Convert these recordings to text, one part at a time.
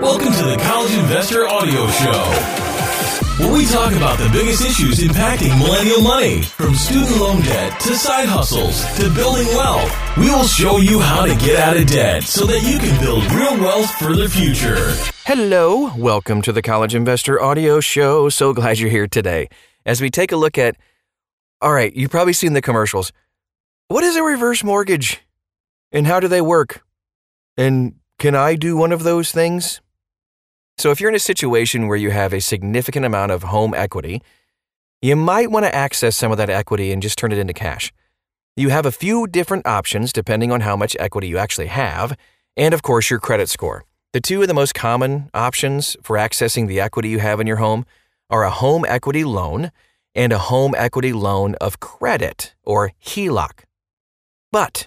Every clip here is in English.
Welcome to the College Investor Audio Show where we talk about the biggest issues impacting millennial money, from student loan debt to side hustles to building wealth. We will show you how to get out of debt so that you can build real wealth for the future. Hello, welcome to the College Investor Audio Show. So glad you're here today as we take a look at. All right, you've probably seen the commercials. What is a reverse mortgage? And how do they work? And can I do one of those things? So, if you're in a situation where you have a significant amount of home equity, you might want to access some of that equity and just turn it into cash. You have a few different options depending on how much equity you actually have, and of course, your credit score. The two of the most common options for accessing the equity you have in your home are a home equity loan and a home equity loan of credit, or HELOC. But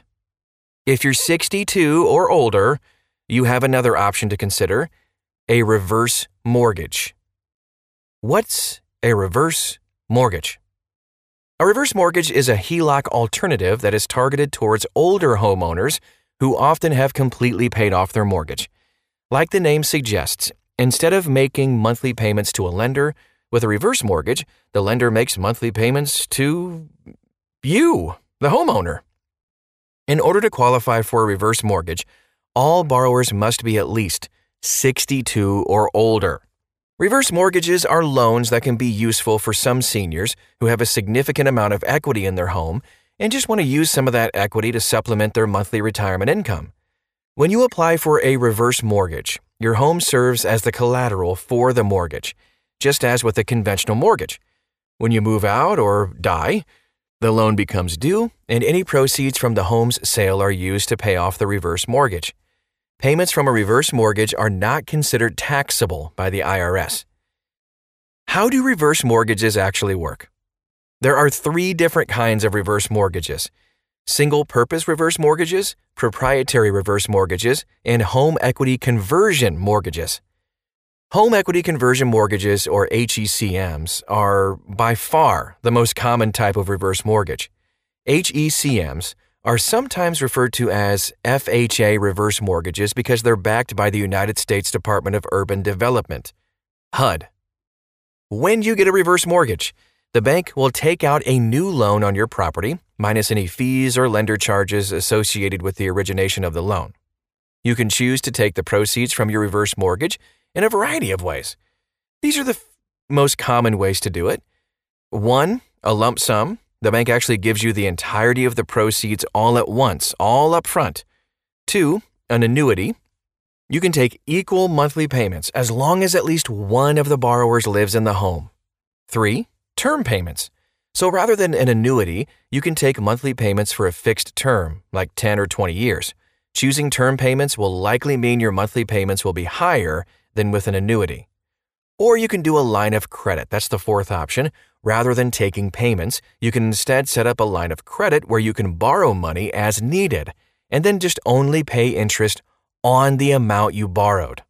if you're 62 or older, you have another option to consider a reverse mortgage. What's a reverse mortgage? A reverse mortgage is a HELOC alternative that is targeted towards older homeowners who often have completely paid off their mortgage. Like the name suggests, instead of making monthly payments to a lender, with a reverse mortgage, the lender makes monthly payments to you, the homeowner. In order to qualify for a reverse mortgage, all borrowers must be at least 62 or older. Reverse mortgages are loans that can be useful for some seniors who have a significant amount of equity in their home and just want to use some of that equity to supplement their monthly retirement income. When you apply for a reverse mortgage, your home serves as the collateral for the mortgage, just as with a conventional mortgage. When you move out or die, the loan becomes due, and any proceeds from the home's sale are used to pay off the reverse mortgage. Payments from a reverse mortgage are not considered taxable by the IRS. How do reverse mortgages actually work? There are three different kinds of reverse mortgages single purpose reverse mortgages, proprietary reverse mortgages, and home equity conversion mortgages. Home equity conversion mortgages, or HECMs, are by far the most common type of reverse mortgage. HECMs are sometimes referred to as FHA reverse mortgages because they're backed by the United States Department of Urban Development, HUD. When you get a reverse mortgage, the bank will take out a new loan on your property, minus any fees or lender charges associated with the origination of the loan. You can choose to take the proceeds from your reverse mortgage in a variety of ways. These are the f- most common ways to do it. One, a lump sum, the bank actually gives you the entirety of the proceeds all at once, all up front. Two, an annuity. You can take equal monthly payments as long as at least one of the borrowers lives in the home. Three, term payments. So rather than an annuity, you can take monthly payments for a fixed term, like 10 or 20 years. Choosing term payments will likely mean your monthly payments will be higher than with an annuity. Or you can do a line of credit. That's the fourth option. Rather than taking payments, you can instead set up a line of credit where you can borrow money as needed and then just only pay interest on the amount you borrowed.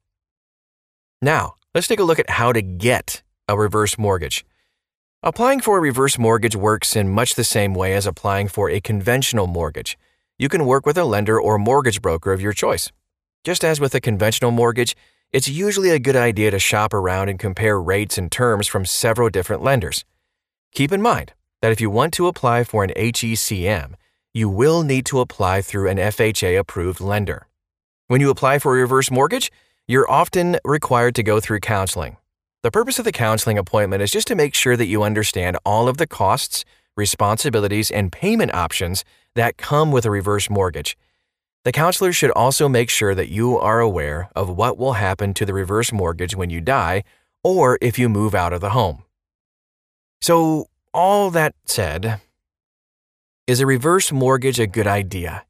Now, let's take a look at how to get a reverse mortgage. Applying for a reverse mortgage works in much the same way as applying for a conventional mortgage. You can work with a lender or mortgage broker of your choice. Just as with a conventional mortgage, it's usually a good idea to shop around and compare rates and terms from several different lenders. Keep in mind that if you want to apply for an HECM, you will need to apply through an FHA approved lender. When you apply for a reverse mortgage, you're often required to go through counseling. The purpose of the counseling appointment is just to make sure that you understand all of the costs, responsibilities, and payment options that come with a reverse mortgage the counselor should also make sure that you are aware of what will happen to the reverse mortgage when you die or if you move out of the home. So, all that said, is a reverse mortgage a good idea?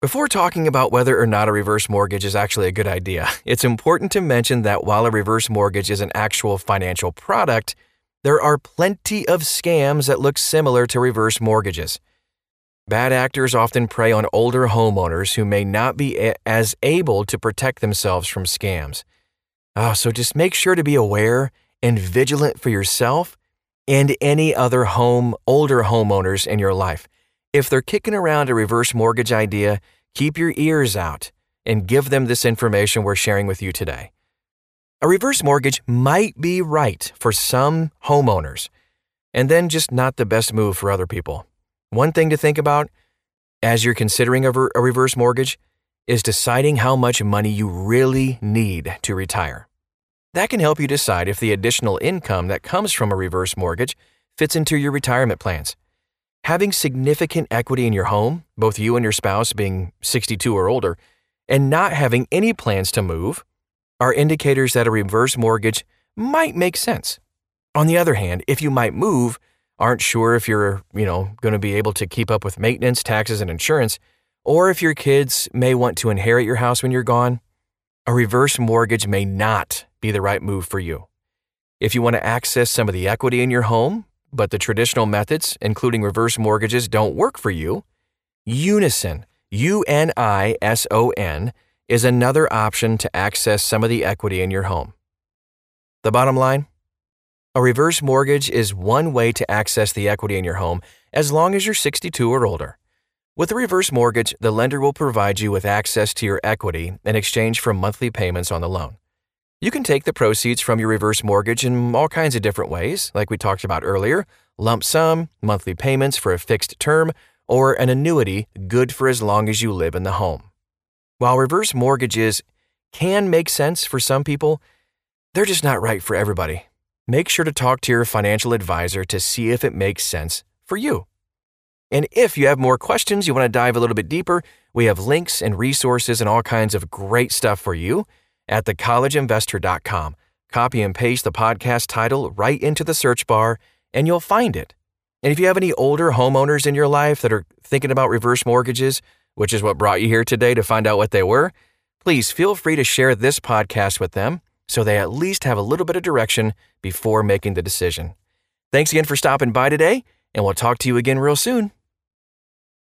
Before talking about whether or not a reverse mortgage is actually a good idea, it's important to mention that while a reverse mortgage is an actual financial product, there are plenty of scams that look similar to reverse mortgages. Bad actors often prey on older homeowners who may not be a- as able to protect themselves from scams. Oh, so just make sure to be aware and vigilant for yourself and any other home older homeowners in your life. If they're kicking around a reverse mortgage idea, keep your ears out and give them this information we're sharing with you today. A reverse mortgage might be right for some homeowners, and then just not the best move for other people. One thing to think about as you're considering a, reverse mortgage is deciding how much money you really need to retire. That can help you decide if the additional income that comes from a reverse mortgage fits into your retirement plans. Having significant equity in your home, both you and your spouse being 62 or older, and not having any plans to move are indicators that a reverse mortgage might make sense. On the other hand, if you might move, aren't sure if you're, you know, going to be able to keep up with maintenance, taxes and insurance, or if your kids may want to inherit your house when you're gone, a reverse mortgage may not be the right move for you. If you want to access some of the equity in your home, but the traditional methods, including reverse mortgages, don't work for you, Unison, U N I S O N, is another option to access some of the equity in your home. The bottom line a reverse mortgage is one way to access the equity in your home as long as you're 62 or older. With a reverse mortgage, the lender will provide you with access to your equity in exchange for monthly payments on the loan. You can take the proceeds from your reverse mortgage in all kinds of different ways, like we talked about earlier lump sum, monthly payments for a fixed term, or an annuity good for as long as you live in the home. While reverse mortgages can make sense for some people, they're just not right for everybody. Make sure to talk to your financial advisor to see if it makes sense for you. And if you have more questions, you want to dive a little bit deeper, we have links and resources and all kinds of great stuff for you at thecollegeinvestor.com. Copy and paste the podcast title right into the search bar, and you'll find it. And if you have any older homeowners in your life that are thinking about reverse mortgages, which is what brought you here today to find out what they were, please feel free to share this podcast with them so they at least have a little bit of direction before making the decision. Thanks again for stopping by today, and we'll talk to you again real soon.